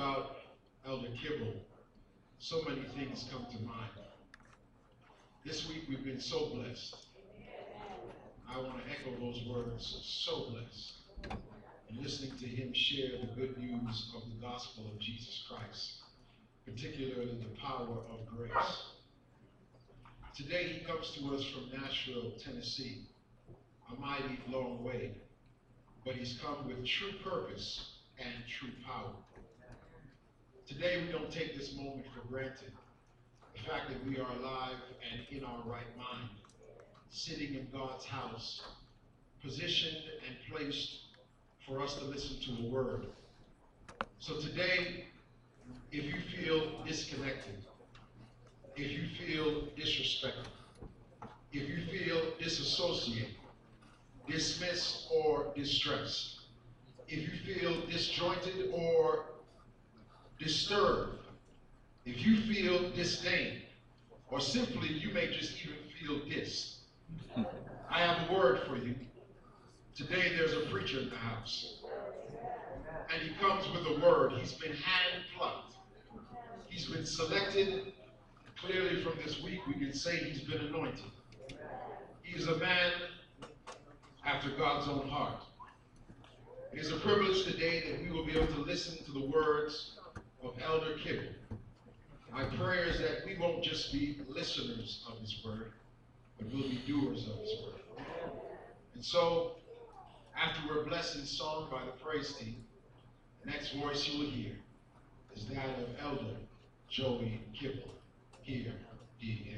about Elder Kibble, so many things come to mind. This week we've been so blessed. I want to echo those words, so blessed. And listening to him share the good news of the gospel of Jesus Christ, particularly the power of grace. Today he comes to us from Nashville, Tennessee, a mighty long way, but he's come with true purpose and true power. Today we don't take this moment for granted. The fact that we are alive and in our right mind, sitting in God's house, positioned and placed for us to listen to a word. So today, if you feel disconnected, if you feel disrespected, if you feel disassociated, dismissed or distressed, if you feel disjointed or disturbed, if you feel disdain, or simply you may just even feel dis, I have a word for you. Today there's a preacher in the house. And he comes with a word. He's been hand plucked. He's been selected. Clearly from this week we can say he's been anointed. He's a man after God's own heart. It is a privilege today that we will be able to listen to the words of Elder Kibble. My prayer is that we won't just be listeners of his word, but we'll be doers of his word. And so, after we're blessed in song by the praise team, the next voice you will hear is that of Elder Joel Kibble. Hear ye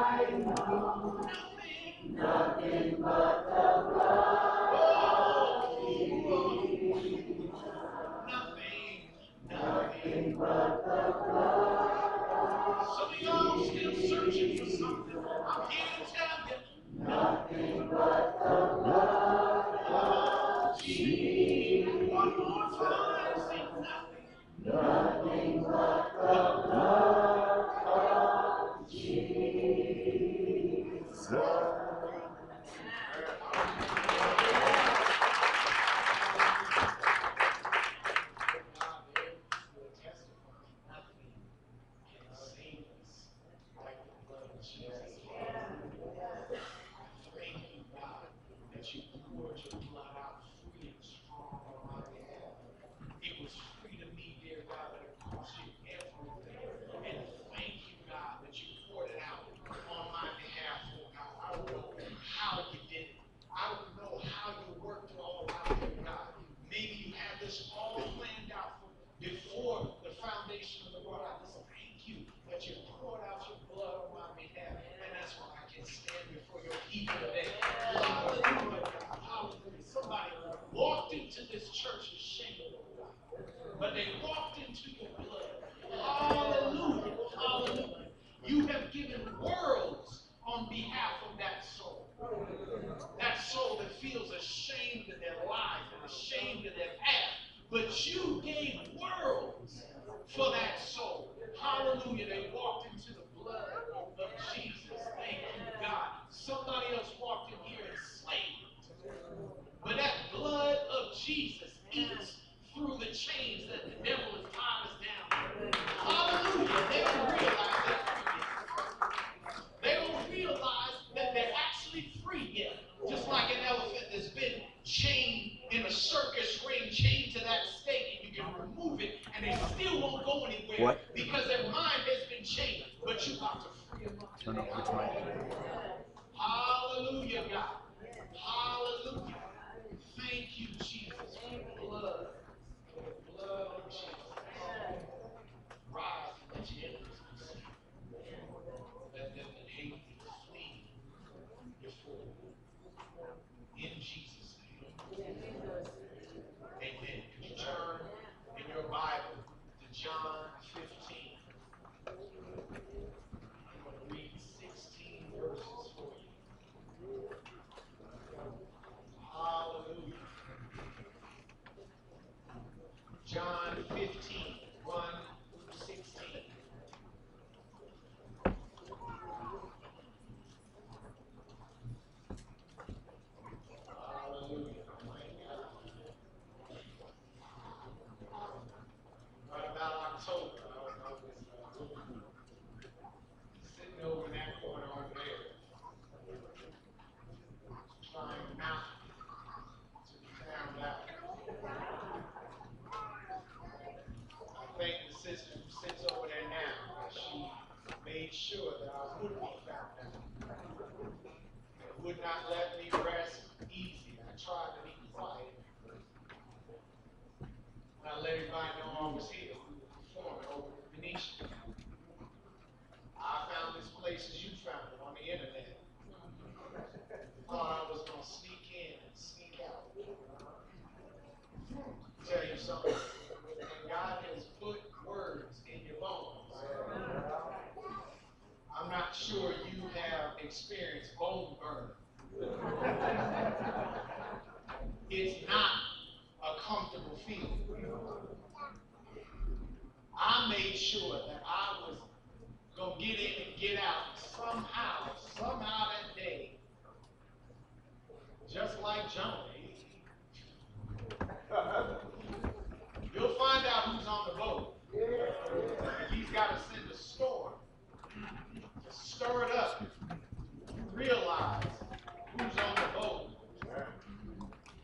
I know. I made sure that I was gonna get in and get out somehow, somehow that day. Just like Jonah. You'll find out who's on the boat. He's got to send a storm to stir it up. Realize who's on the boat.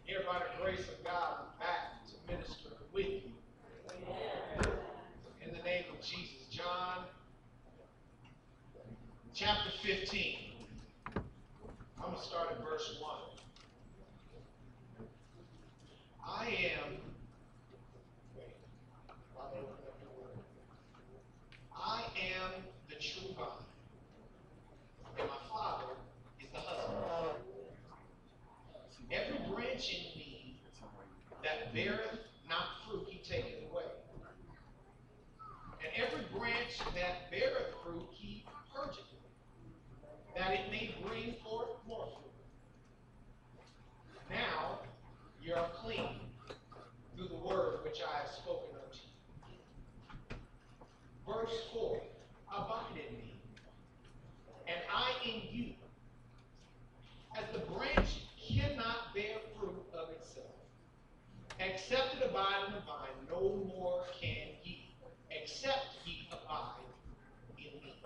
Here, by the grace of God, I'm back to minister with you. In the name of Jesus. John chapter 15. I'm going to start at verse 1. I am. Wait. while they open up the word. I am the true vine, and my Father is the husband. Every branch in me that beareth not fruit, he taketh away. And every branch that beareth fruit, he purgeth, that it may bring forth more fruit. Now ye are clean through the word which I have spoken unto you. Verse 4 Abide in me, and I in you. As the branch cannot bear fruit of itself, except it abide in the vine, no more can ye, except ye abide in me.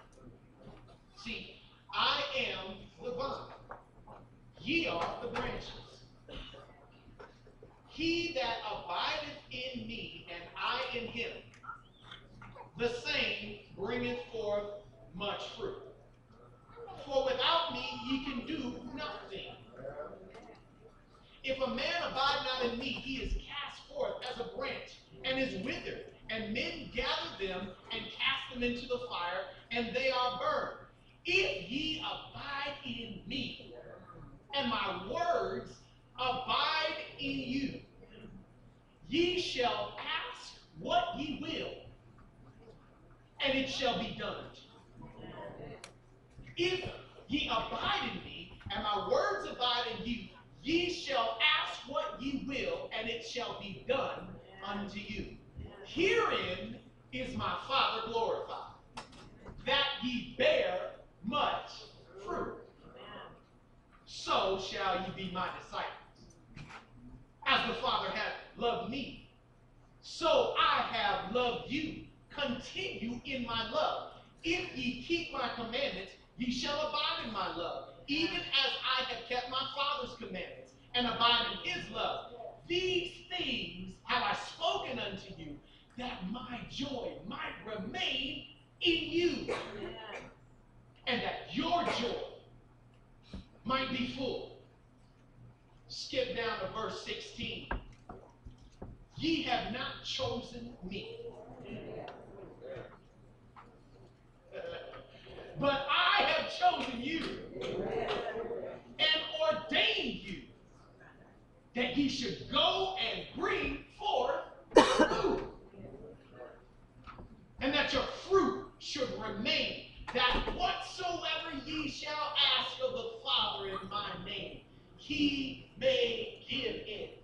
See, I am the vine, ye are the branches. He that abideth in me, and I in him, the same bringeth forth much fruit. For without me ye can do nothing. If a man abide not in me, he is a branch and is withered, and men gather them and cast them into the fire, and they are burned. If ye abide in me, and my words abide in you, ye shall ask what ye will, and it shall be done. If ye abide in me, and my words abide in you, ye shall ask what ye will, and it shall be done unto you. Herein is my Father glorified, that ye bear much fruit. So shall ye be my disciples. As the Father hath loved me, so I have loved you. Continue in my love. If ye keep my commandments, ye shall abide in my love, even as I have kept my Father's commandments and abide in his love. These things have I spoken unto you, that my joy might remain in you, and that your joy might be full. Skip down to verse 16. Ye have not chosen me, but I have chosen you and ordained you that ye should go and bring forth fruit, and that your fruit should remain, that whatsoever ye shall ask of the Father in my name, he may give it.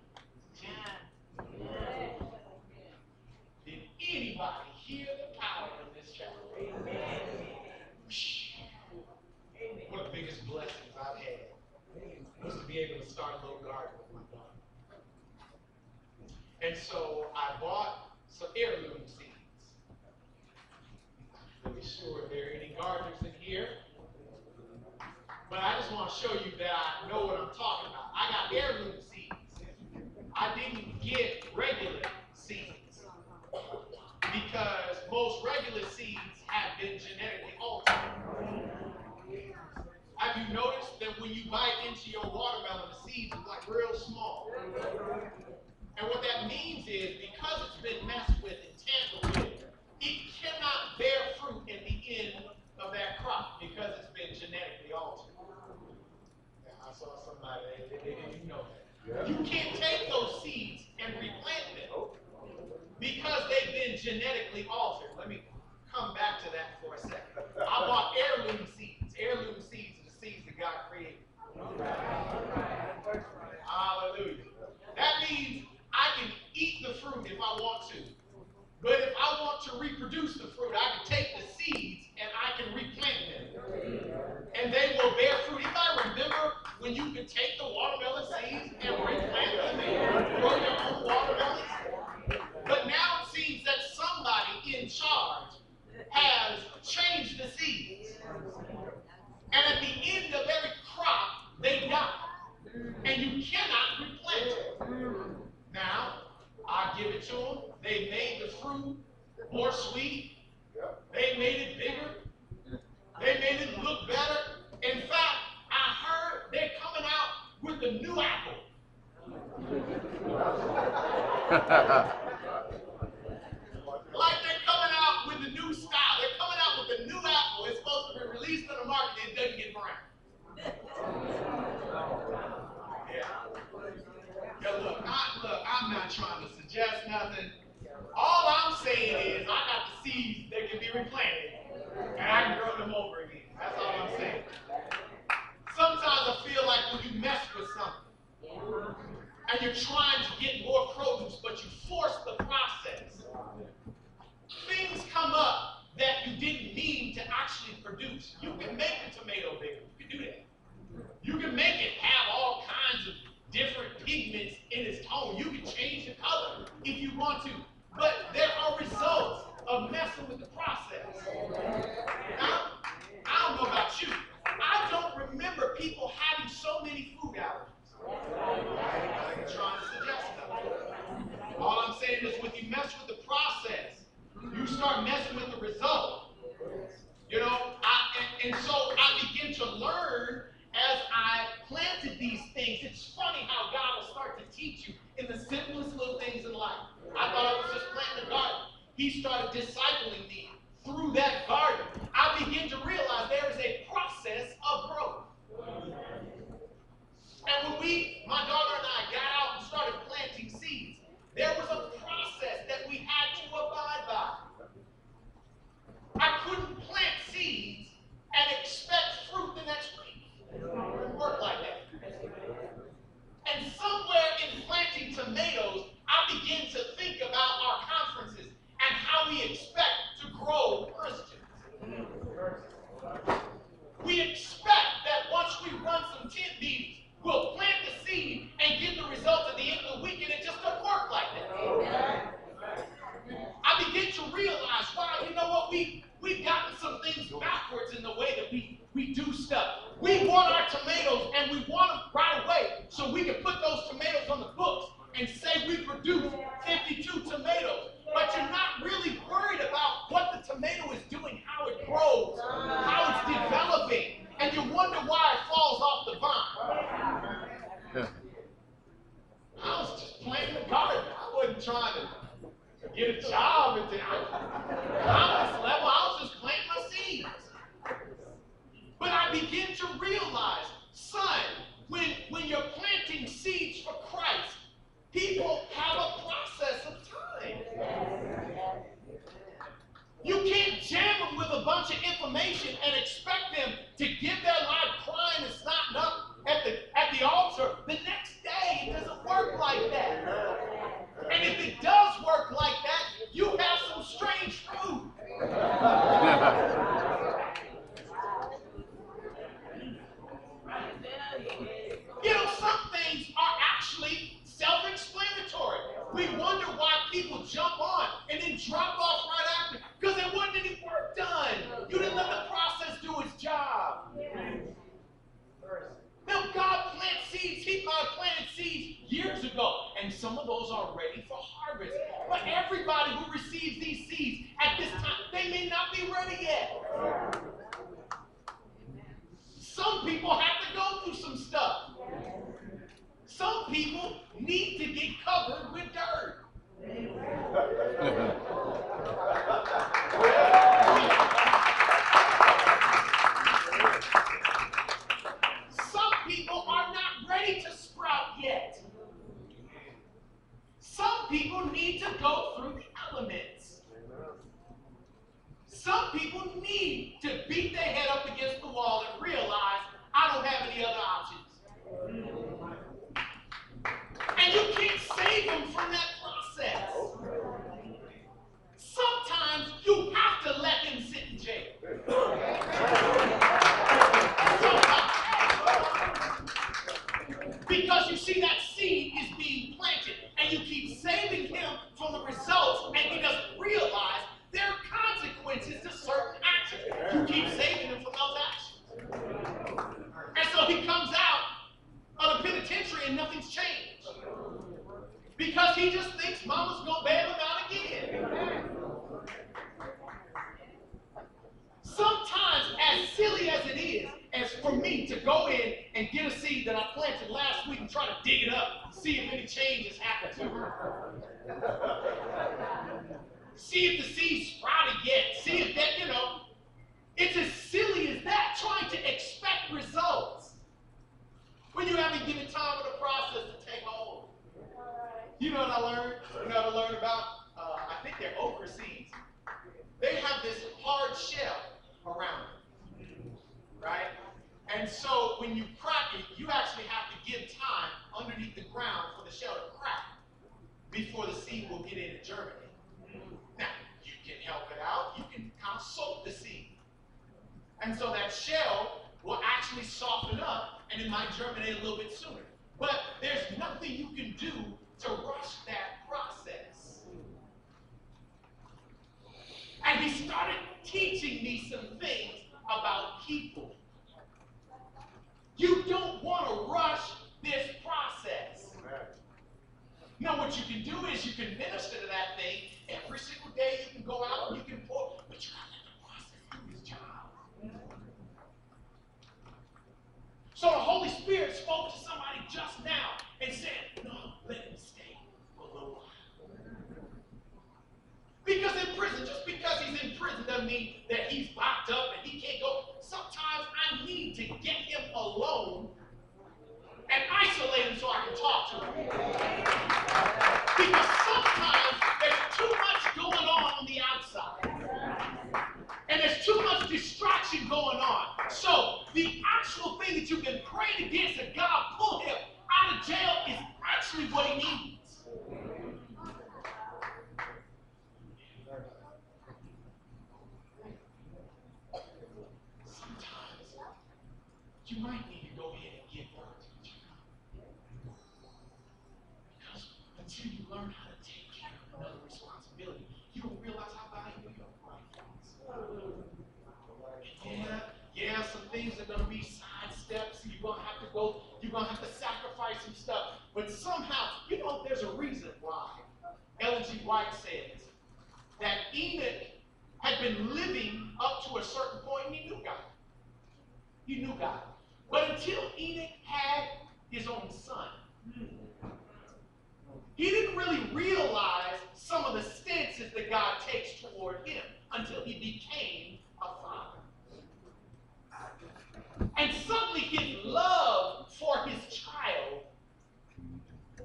Did anybody hear the power of this chapter? One of the biggest blessings I've had was to be able to start a little garden with my daughter. And so I bought some heirloom seeds. Not really sure if there are any gardeners in here. But I just want to show you that I know what I'm talking about. I got heirloom seeds. I didn't get regular seeds because most regular seeds have been genetically altered. Have you noticed that when you bite into your watermelon, the seeds are like real small? And what that means is because it's been messed with and tampered with, it cannot bear fruit in the end of that crop because it's been genetically altered. Yeah, I saw somebody, they, they, they didn't know that. You can't take those seeds and replant them oh. because they've been genetically altered. Let me come back to that for a second. I bought heirloom seeds. Heirloom seeds are the seeds that God created. Hallelujah. That means I can eat the fruit if I want to. But if I want to reproduce the fruit, I can take the seeds and I can replant them. And they will bear fruit. Anybody remember when you could take the watermelon seeds and replant them and grow your own watermelons? But now it seems that somebody in charge has changed the seeds. And at the end of every crop, they die. And you cannot replant it. Now, I give it to them. They made the fruit more sweet. They made it bigger. They made it look better. In fact, I heard they're coming out with a new apple. Like they're coming out with a new style. They're coming out with a new apple. It's supposed to be released on the market. It doesn't get brown. Yeah. Yeah, look, I, look, I'm not trying to suggest nothing. All I'm saying is I got the seeds that can be replanted, and I can grow them over again. That's all I'm saying. Sometimes I feel like when you mess with something, and you're trying to get more produce, but you force the process, things come up that you didn't mean to actually produce. You can make a tomato bigger. You can do that. You can make it You can't jam them with a bunch of information and expect them to give that I planted last week and try to dig it up, and see if any changes happen to it. See if the seed sprouted yet. See if that, you know, it's as silly as that, trying to expect results when you haven't given time for the process to take hold. You know what I learned? You know what I learned about? Uh, I think they're okra seeds. They have this hard shell around it, right? And so when you crack it, you actually have to give time underneath the ground for the shell to crack before the seed will get in and germinate. Now, you can help it out. You can kind of soak the seed. And so that shell will actually soften up and it might germinate a little bit sooner. But there's nothing you can do to rush that process. And he started teaching me some things about people. You don't want to rush this process. No, what you can do is you can minister to that thing every single day. You can go out and you can pour, but you got to let the process do its job. So the Holy Spirit spoke to somebody just now and said, No, let stay for a little while. Because in prison, just because he's in prison doesn't mean that he's locked up and he can't go. Sometimes I need to get him alone and isolate him so I can talk to him. Because sometimes there's too much going on on the outside. And there's too much distraction going on. So the actual thing that you can pray against and God pull him out of jail is actually what he needs. Sometimes you might need to go ahead and get child. Because until you learn how to take care of another responsibility, you don't realize how valuable your life is. Yeah, yeah, some things are gonna be side steps. You're gonna have to go, you're gonna have to sacrifice some stuff. But somehow, you know, there's a reason why. Ellen G. White says that Enoch had been living up to a certain point and he knew God. He knew God. But until Enoch had his own son, he didn't really realize some of the stances that God takes toward him until he became a father. And suddenly his love for his child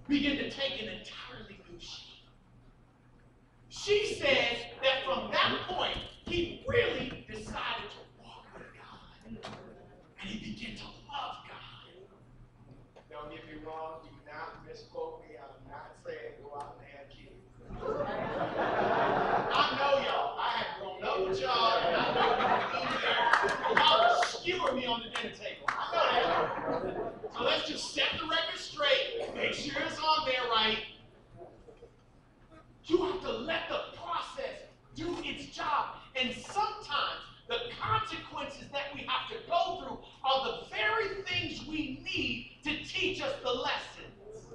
began to take an entirely new shape. She says that from that point, he really decided to walk with God. And he began to love God. Don't get me wrong, do not misquote me. I'm not saying go out and have kids. I know y'all. I have grown up with y'all, and I know you can do that. Y'all skewer me on the dinner table. I know that. So let's just set the record straight. Make sure it's on there right. You have to let the process do its job. And sometimes the consequences that we have to go through are the very things we need to teach us the lessons.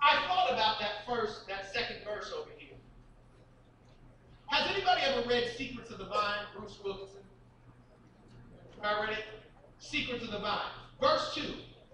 I thought about that first, that second verse over here. Has anybody ever read Secrets of the Vine, Bruce Wilkinson? Everybody read it? Secrets of the Vine. Verse 2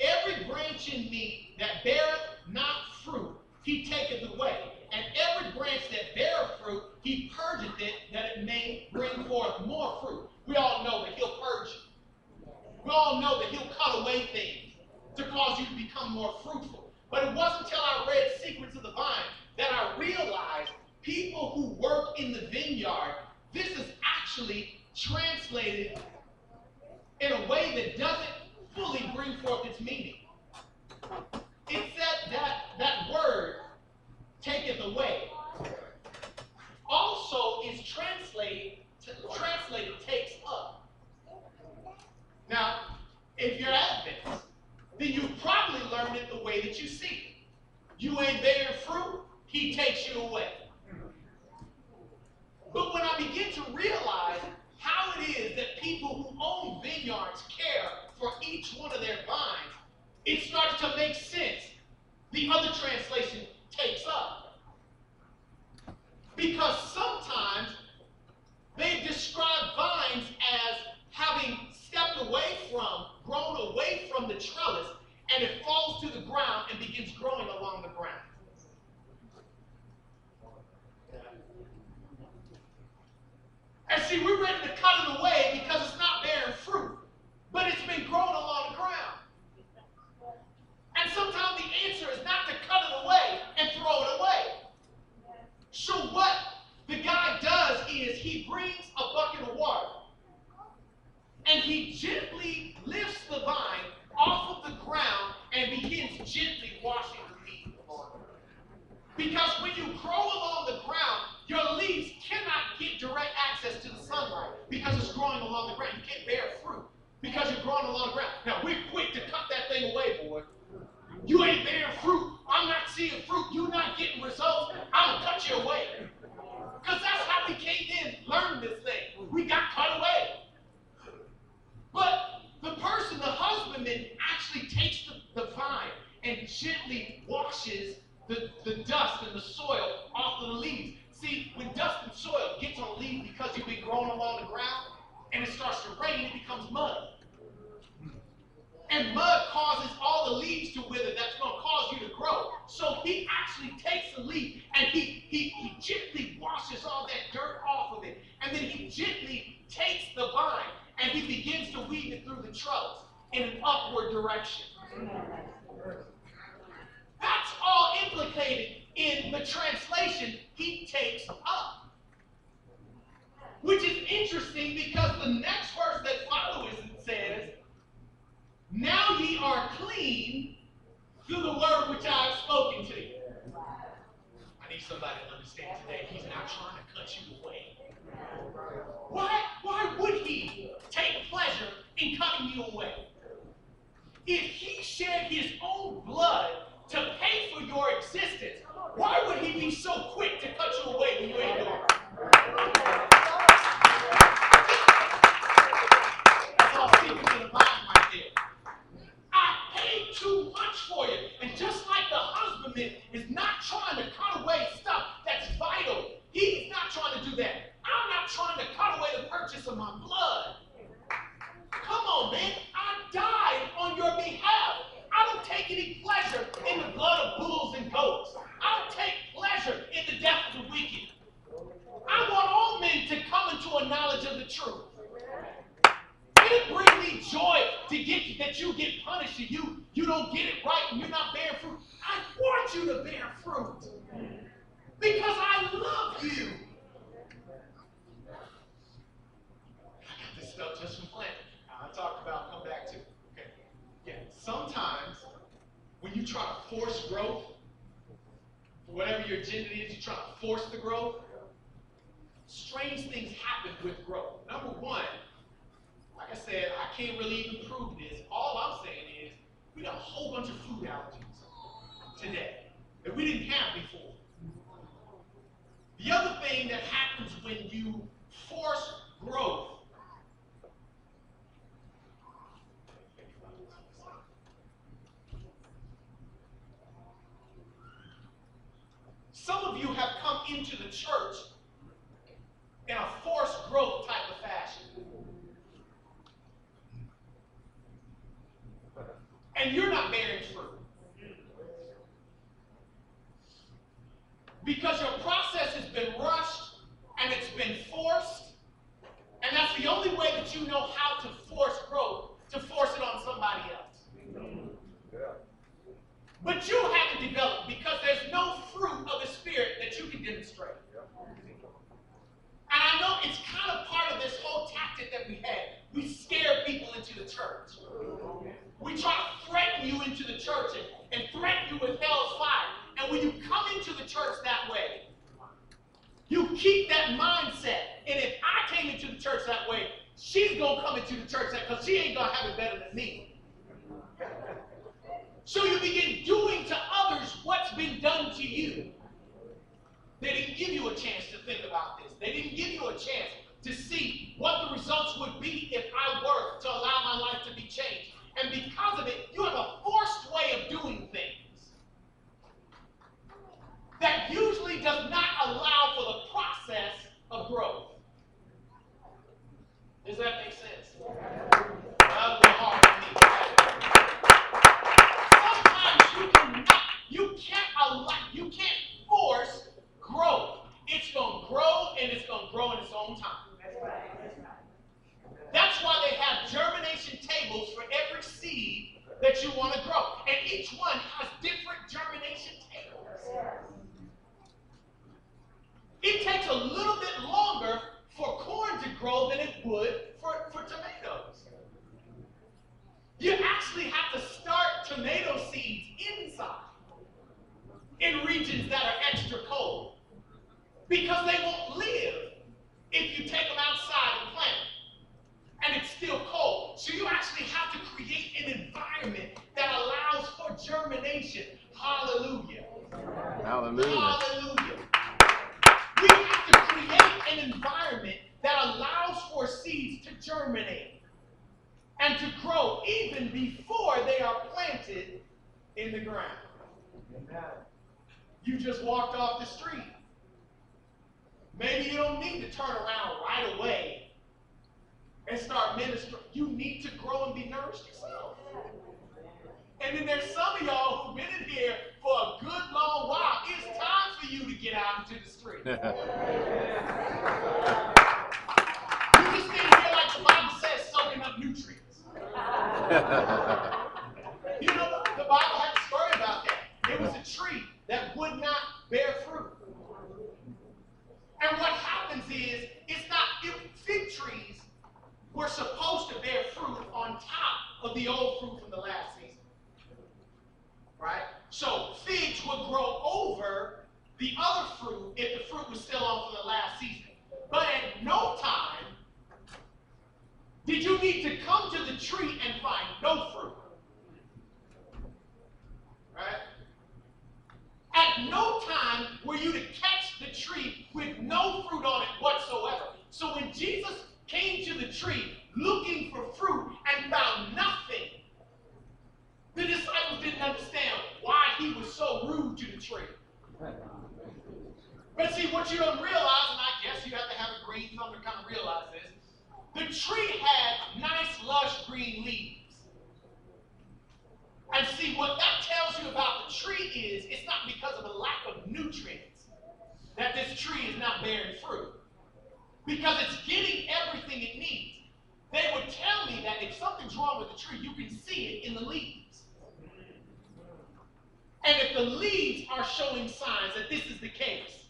Every branch in me that beareth not fruit, he taketh away. And every branch that beareth fruit, he purgeth it, that it may bring forth more fruit. We all know that he'll purge you. We all know that he'll cut away things to cause you to become more fruitful. But it wasn't until I read Secrets of the Vine that I realized people who work in the vineyard, this is actually translated in a way that doesn't fully bring forth its meaning. Said that that word taketh away also is translated to, translated takes up. Now, if you're Adventist, then you probably learned it the way that you see it. You ain't bearing fruit, he takes you away. But when I begin to realize how it is that people who own vineyards care for each one of their vines, it starts to make sense. The other translation takes up. Because sometimes they describe vines as having stepped away from, grown away from the trellis, and it falls to the ground and begins growing along the ground. And see, we're ready to cut it away because it's not bearing fruit, but it's been growing along the ground. And sometimes the answer is not to cut it away and throw it away. So what the guy does is he brings a bucket of water and he gently lifts the vine off of the ground and begins gently washing. Because when you grow along the ground, your leaves cannot get direct access to the sunlight because it's growing along the ground. You can't bear fruit because you're growing along the ground. Now we're quick to cut that thing away, boy. You ain't bearing fruit. I'm not seeing fruit. You're not getting results. I'm gonna cut you away. Because that's how we came in, learned this thing. We got cut away. But the person, the husbandman, actually takes the, the vine and gently washes the, the dust and the soil off of the leaves. See, when dust and soil gets on a leaf because you've been growing along the ground and it starts to rain, it becomes mud. And mud causes all the leaves to wither. That's going to cause you to grow. So he actually takes the leaf and he, he, he gently washes all that dirt off of it. And then he gently takes the vine and he begins to weave it through the trellis in an upward direction. All implicated in the translation, he takes up. Which is interesting because the next verse that follows it says, Now ye are clean through the word which I have spoken to you. I need somebody to understand today, he's not trying to cut you away. Why, why would he take pleasure in cutting you away? If he shed his own blood to pay for your existence, why would he be so quick to cut you away when you ain't doing it? That's all secrets of the Bible right there. I paid too much for you. And just like the husbandman is not trying to cut away stuff that's vital, he's not trying to do that. I'm not trying to cut away the purchase of my blood. Come on, man. I died on your behalf. I don't take any pleasure in the blood of bulls and goats. I don't take pleasure in the death of the wicked. I want all men to come into a knowledge of the truth. It didn't bring me joy to get that you get punished and you you don't get it right and you're not bearing fruit. I want you to bear fruit because I love you. I got this stuff just from planting. I talked about come back to. Okay. Yeah. Sometimes when you try to force growth, whatever your agenda is, you try to force the growth. Strange things happen with growth. Number one, like I said, I can't really even prove this. All I'm saying is we got a whole bunch of food allergies today that we didn't have before. The other thing that happens when you force growth Some of you have come into the church in regions that are extra cold because they won't live if you take them outside and plant them and it's still cold. So you actually have to create an environment that allows for germination. Hallelujah. Hallelujah. Hallelujah. We have to create an environment that allows for seeds to germinate and to grow even before they are planted in the ground. You just walked off the street. Maybe you don't need to turn around right away and start ministering. You need to grow and be nourished yourself. And then there's some of y'all who've been in here for a good long while. It's time for you to get out into the street. You just to here like the Bible says, soaking up nutrients. You know, the Bible had a story about that. It was a tree that would not bear fruit. And what happens is, it's not, it, fig trees were supposed to bear fruit on top of the old fruit from the last season. Right? So figs would grow over the other fruit if the fruit was still on from the last season. But at no time did you need to come to the tree and find no fruit. Right? At no time were you to catch the tree with no fruit on it whatsoever. So when Jesus came to the tree looking for fruit and found nothing, the disciples didn't understand why he was so rude to the tree. But see, what you don't realize, and I guess you have to have a green thumb to kind of realize this, the tree had nice, lush green leaves. And see, what that tells you about the tree is it's not because of a lack of nutrients that this tree is not bearing fruit. Because it's getting everything it needs. They would tell me that if something's wrong with the tree, you can see it in the leaves. And if the leaves are showing signs that this is the case,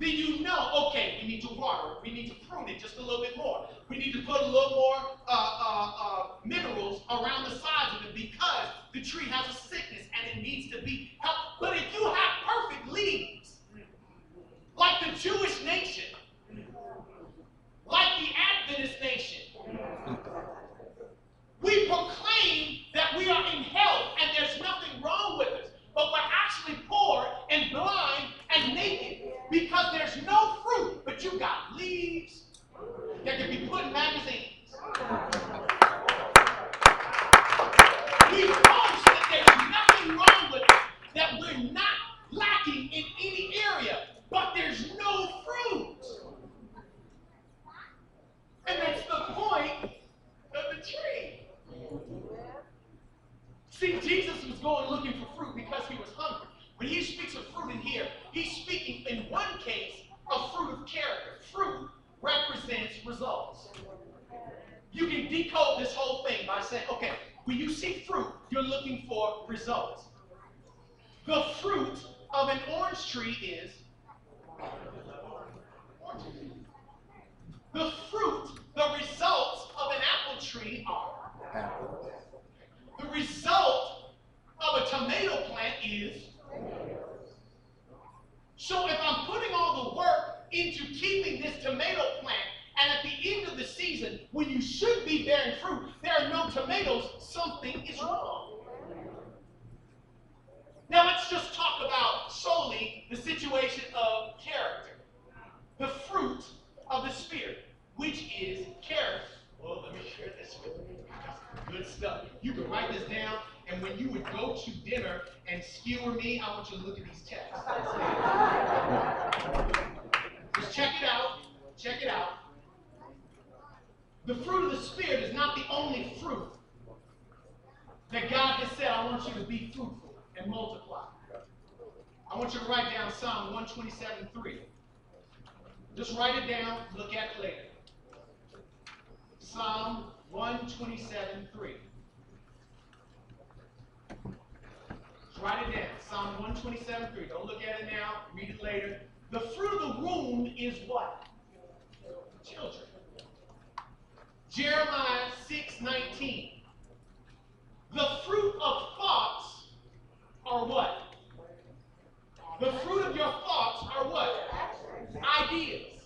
then you know, okay, we need to water it. We need to prune it just a little bit more. We need to put a little more uh, uh, uh, minerals around the sides of it because the tree has a sickness and it needs to be helped. But if you have perfect leaves, like the Jewish nation, like the Adventist nation, we proclaim that we are in health and there's nothing wrong with us, but we're actually poor and blind and naked because there's no fruit, but you got leaves that can be put in magazines. We boast that there's nothing wrong with that we're not lacking in any area, but there's no fruit. And that's the point of the tree. See, Jesus was going looking for fruit because he was hungry. When he speaks of fruit in here, he's speaking in one case of fruit of character. Fruit represents results. You can decode this whole thing by saying, okay, when you see fruit, you're looking for results. The fruit of an orange tree is the fruit, the results of an apple tree are Apple. the result of a tomato plant is so if I'm putting all the work into keeping this tomato plant, and at the end of the season, when you should be bearing fruit, there are no tomatoes, something is wrong. Now let's just talk about solely the situation of character. The fruit of the Spirit, which is character. Well, let me share this with you. Good stuff. You can write this down, and when you would go to dinner and skewer me, I want you to look at these texts. Just check it out. Check it out. The fruit of the Spirit is not the only fruit that God has said, I want you to be fruitful and multiply. I want you to write down Psalm 127 3. Just write it down, look at it later. Psalm 127 3. Just write it down. Psalm 127 3. Don't look at it now, read it later. The fruit of the womb is what? Children. Jeremiah 6 19. The fruit of thoughts are what? The fruit of your thoughts are what? Ideas.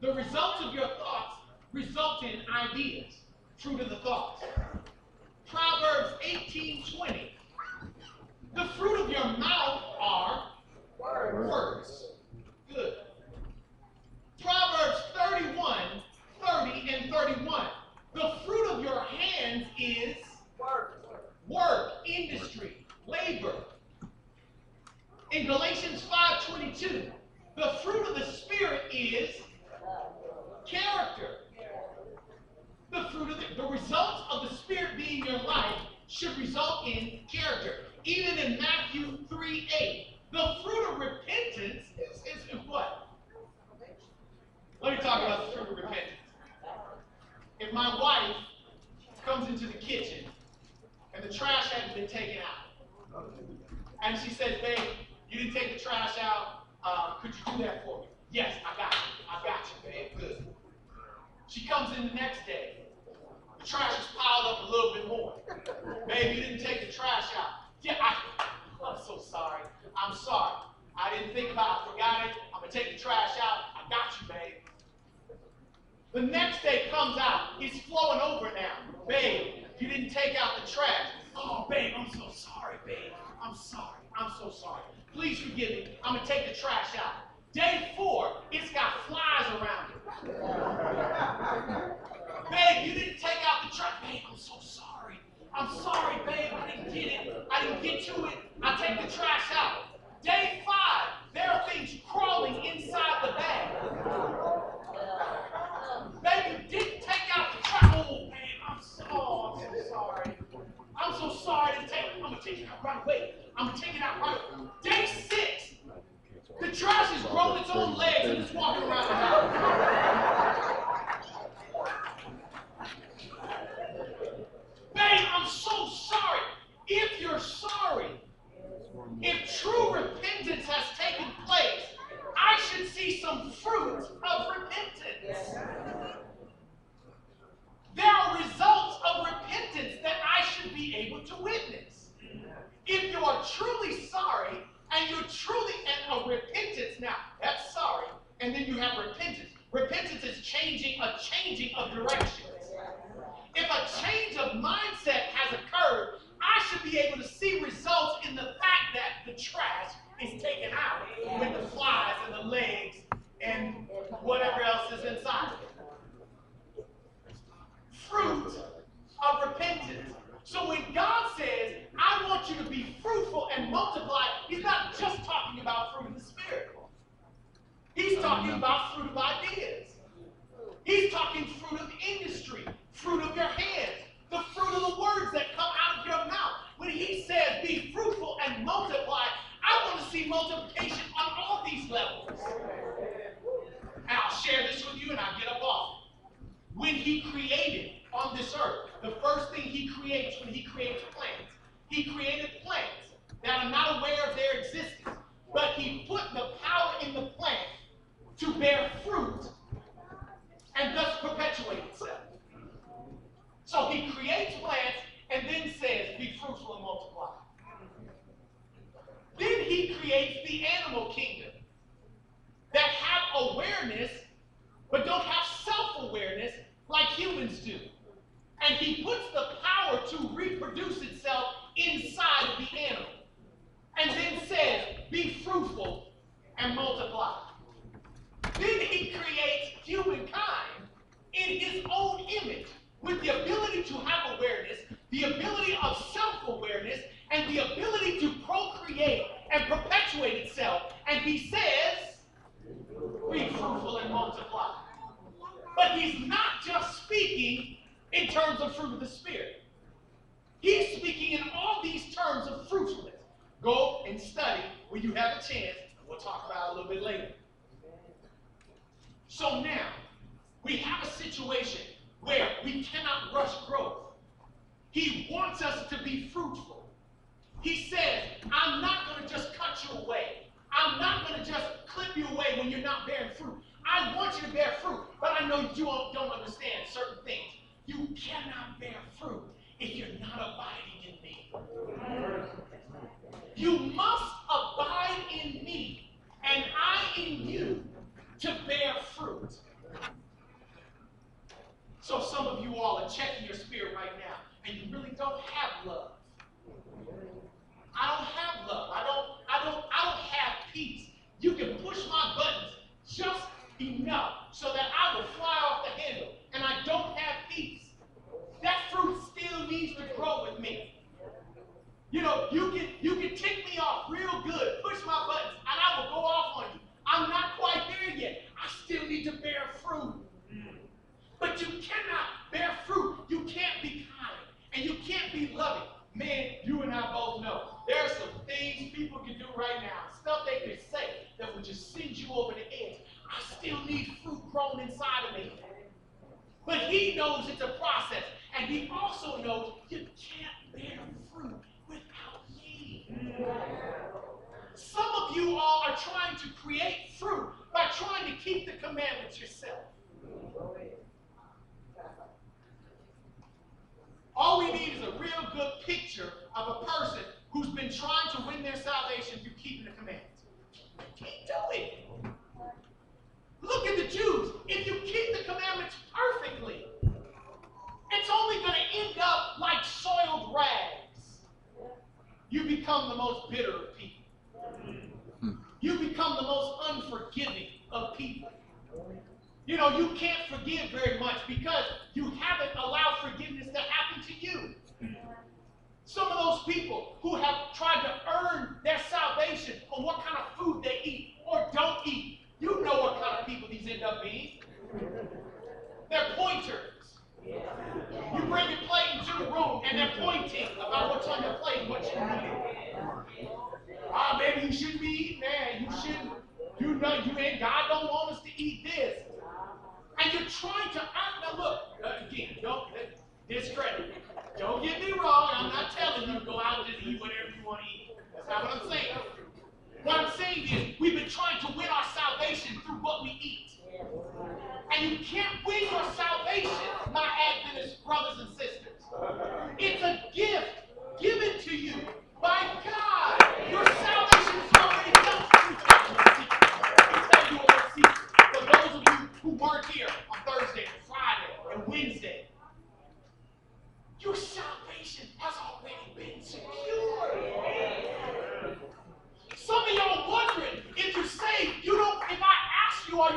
The results of your thoughts result in ideas. Fruit of the thoughts. Proverbs 18 20. The fruit of your mouth are words. Good. Proverbs 31 30 and 31. The fruit of your hands is work, work industry, labor. In Galatians 5:22, the fruit of the spirit is character. The fruit of the, the results of the spirit being your life should result in character. Even in Matthew 3 8, the fruit of repentance is, is what? Let me talk about the fruit of repentance. If my wife comes into the kitchen and the trash hasn't been taken out, and she says, babe, you didn't take the trash out, uh, could you do that for me? Yes, I got you. I got you, babe. Good. She comes in the next day. The trash is piled up a little bit more. Babe, you didn't take the trash out. Yeah, I, I'm so sorry. I'm sorry. I didn't think about it. I forgot it. I'm going to take the trash out. I got you, babe. The next day comes out. It's flowing over now. Babe, you didn't take out the trash. Oh, babe, I'm so sorry, babe. I'm sorry. I'm so sorry. Please forgive me. I'm going to take the trash out. Day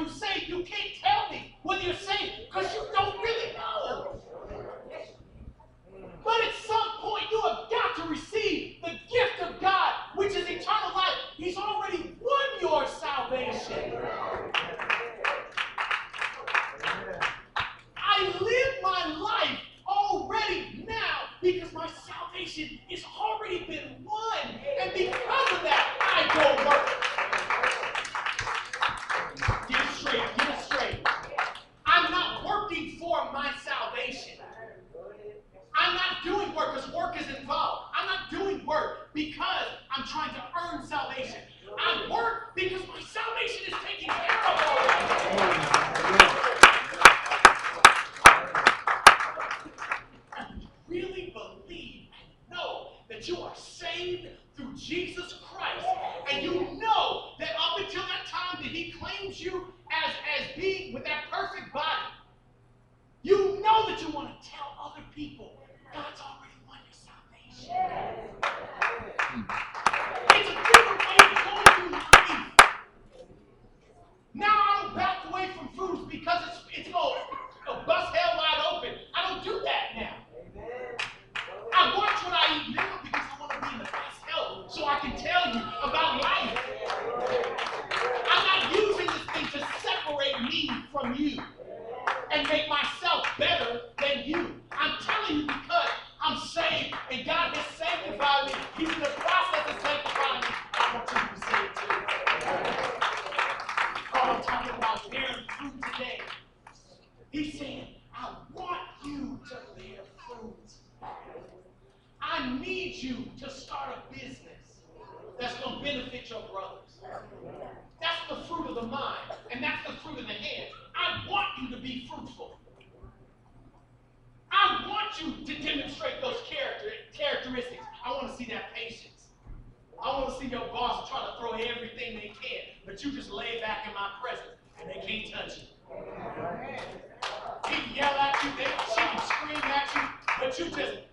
you, saved? You can't you to demonstrate those character characteristics. I want to see that patience. I want to see your boss try to throw everything they can, but you just lay back in my presence and they can't touch you. He can yell at you, they, she can scream at you, but you just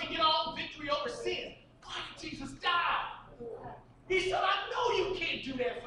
to get all victory over sin. Why did Jesus die? He said, I know you can't do that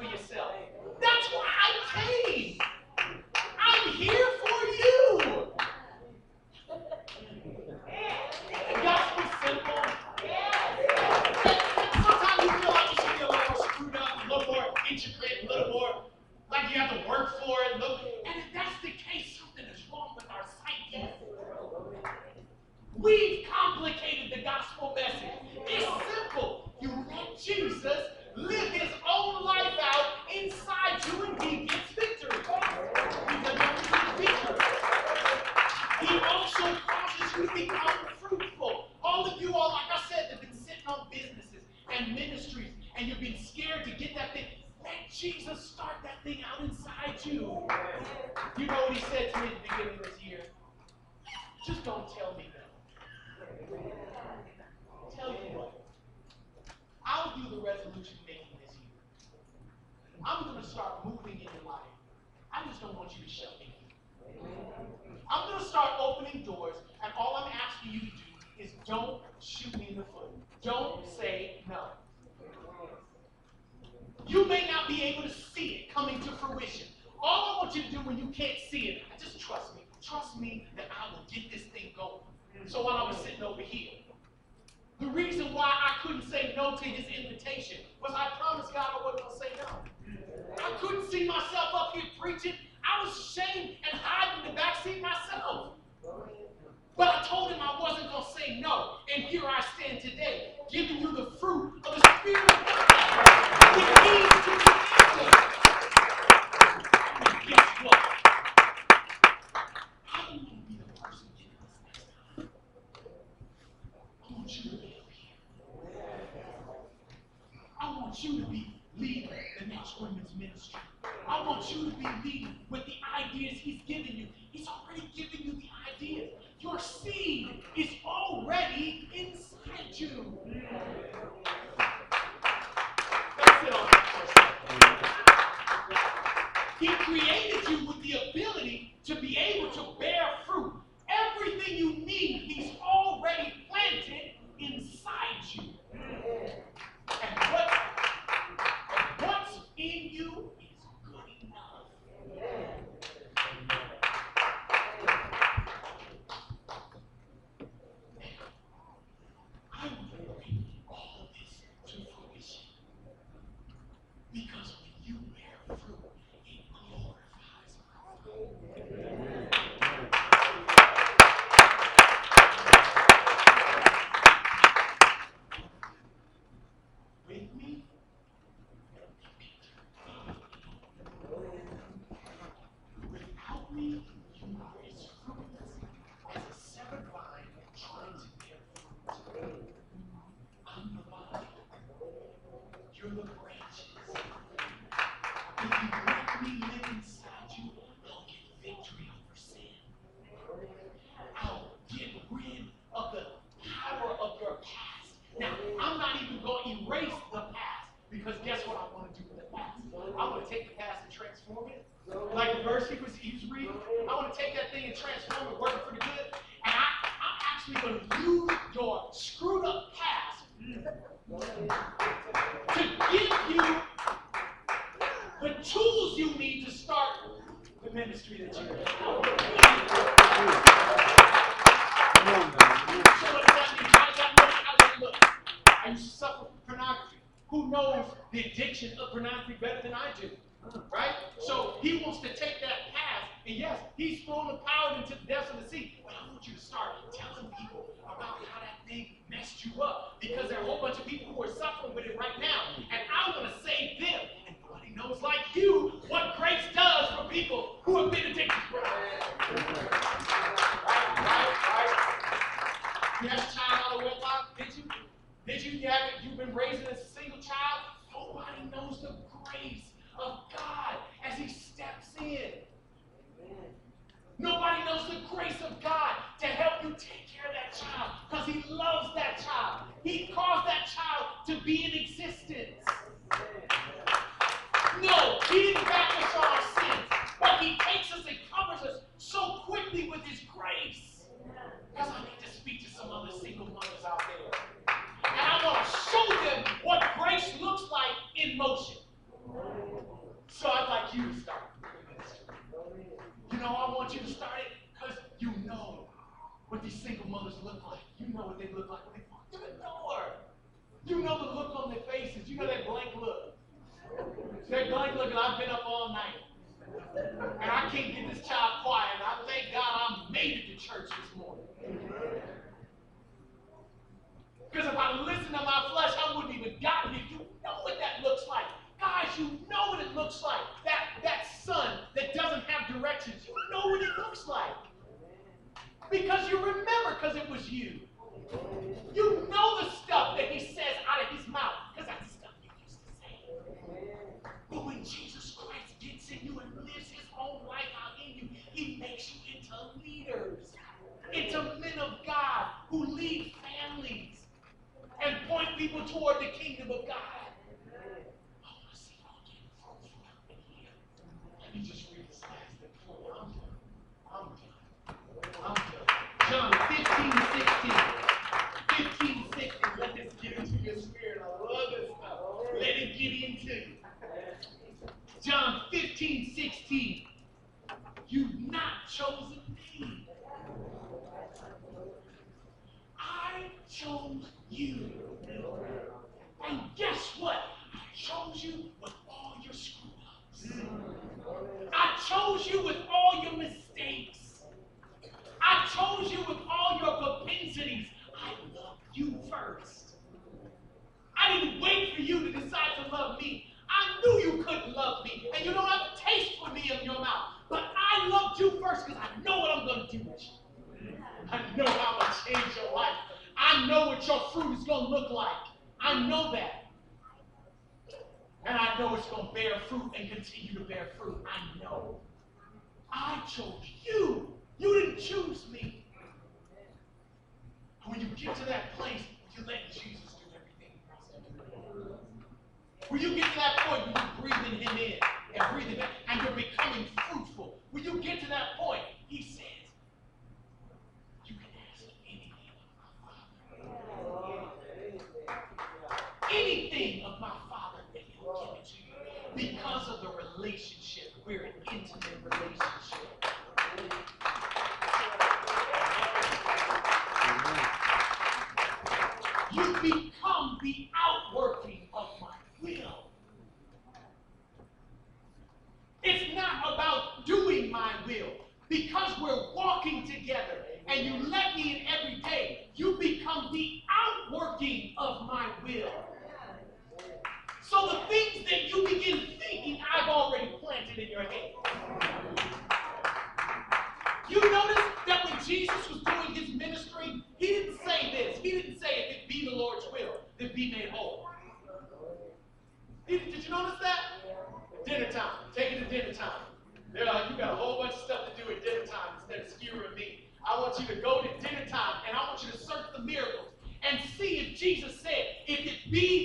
Want you to be leading with the ideas He's given you. He's already given you the ideas. Your seed And yes, he's thrown the power into the depths of the sea. But I want you to start telling people about how that thing messed you up because there are a whole bunch of people who are suffering with it right now. And I want to Jesus said, if it be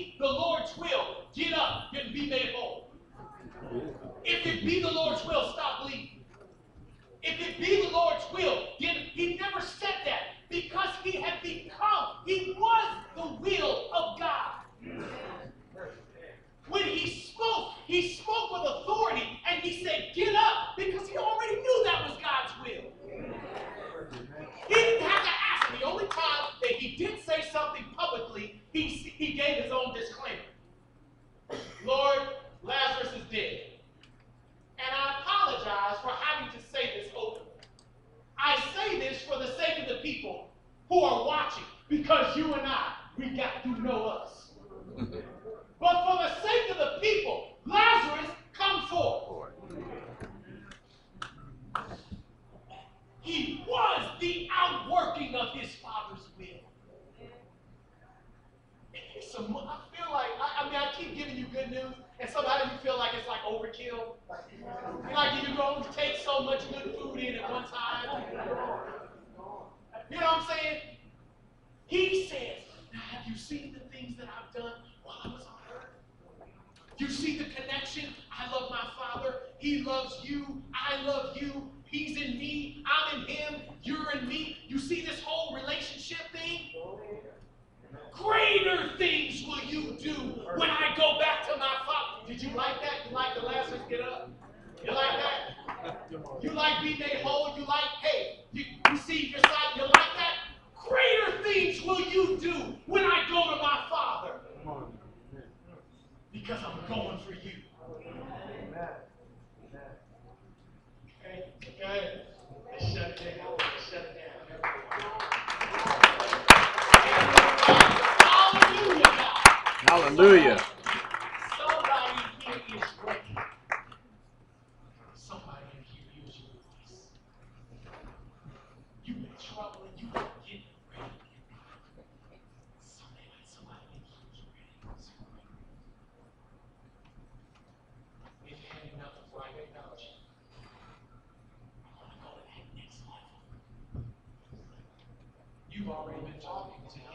You've already been talking to him.